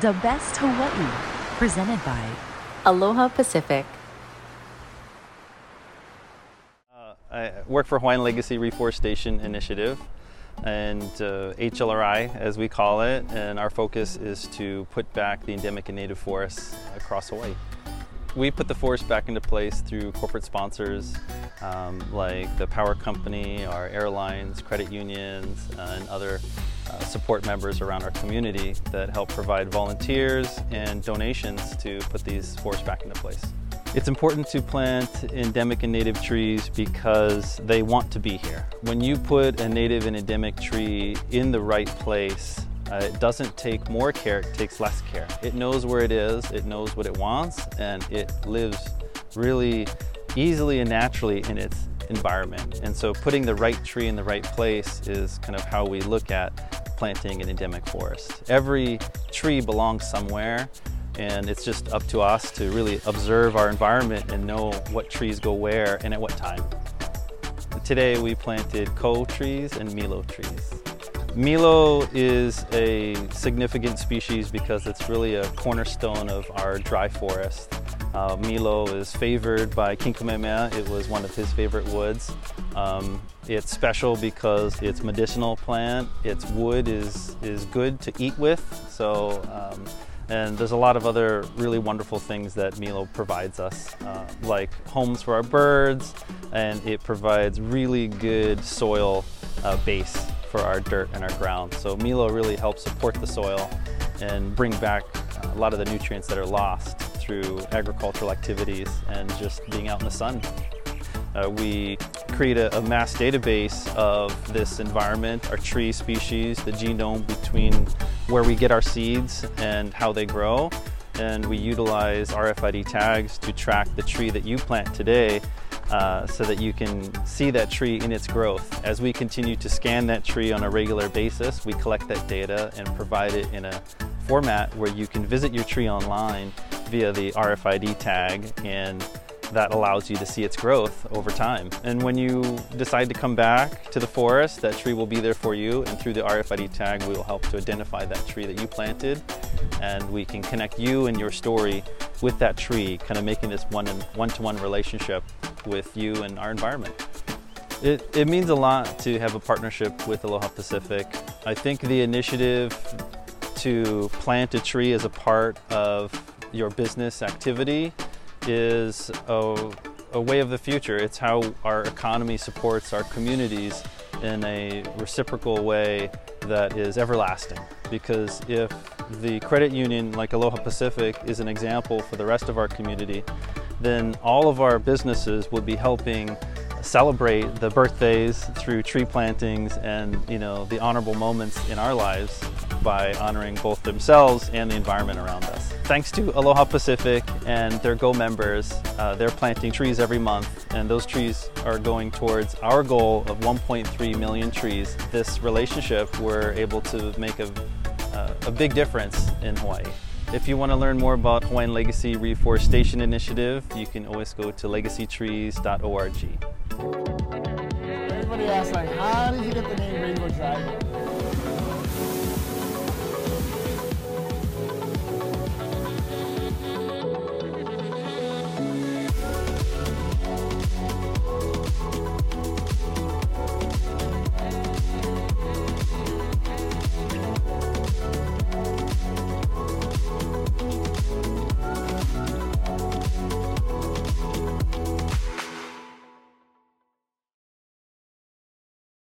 The Best Hawaii, presented by Aloha Pacific. Uh, I work for Hawaiian Legacy Reforestation Initiative and uh, HLRI as we call it, and our focus is to put back the endemic and native forests across Hawaii. We put the forest back into place through corporate sponsors um, like the power company, our airlines, credit unions, uh, and other uh, support members around our community that help provide volunteers and donations to put these forests back into place. It's important to plant endemic and native trees because they want to be here. When you put a native and endemic tree in the right place, uh, it doesn't take more care, it takes less care. It knows where it is, it knows what it wants, and it lives really easily and naturally in its environment. And so putting the right tree in the right place is kind of how we look at planting an endemic forest. Every tree belongs somewhere, and it's just up to us to really observe our environment and know what trees go where and at what time. Today we planted ko trees and milo trees. Milo is a significant species because it's really a cornerstone of our dry forest. Uh, Milo is favored by King Kamehameha. It was one of his favorite woods. Um, it's special because it's medicinal plant. Its wood is, is good to eat with. So, um, and there's a lot of other really wonderful things that Milo provides us, uh, like homes for our birds, and it provides really good soil uh, base for our dirt and our ground. So Milo really helps support the soil and bring back a lot of the nutrients that are lost through agricultural activities and just being out in the sun. Uh, we create a, a, mass database of this environment, our tree species, the genome between where we get our seeds and how they grow. And we utilize RFID tags to track the tree that you plant today uh, so that you can see that tree in its growth. As we continue to scan that tree on a regular basis, we collect that data and provide it in a format where you can visit your tree online via the RFID tag and that allows you to see its growth over time. And when you decide to come back to the forest, that tree will be there for you and through the RFID tag we will help to identify that tree that you planted and we can connect you and your story with that tree, kind of making this one one-to-one -one relationship with you and our environment. It, it means a lot to have a partnership with Aloha Pacific. I think the initiative to plant a tree as a part of your business activity is a, a way of the future. It's how our economy supports our communities in a reciprocal way that is everlasting. Because if the credit union like Aloha Pacific is an example for the rest of our community, then all of our businesses would be helping celebrate the birthdays through tree plantings and you know the honorable moments in our lives by honoring both themselves and the environment around us. Thanks to Aloha Pacific and their Go members, uh, they're planting trees every month and those trees are going towards our goal of 1.3 million trees. This relationship, we're able to make a, uh, a big difference in Hawaii. If you want to learn more about Hawaiian Legacy Reforestation Initiative, you can always go to legacytrees.org. Everybody asks like, how did you get the name Rainbow Drive?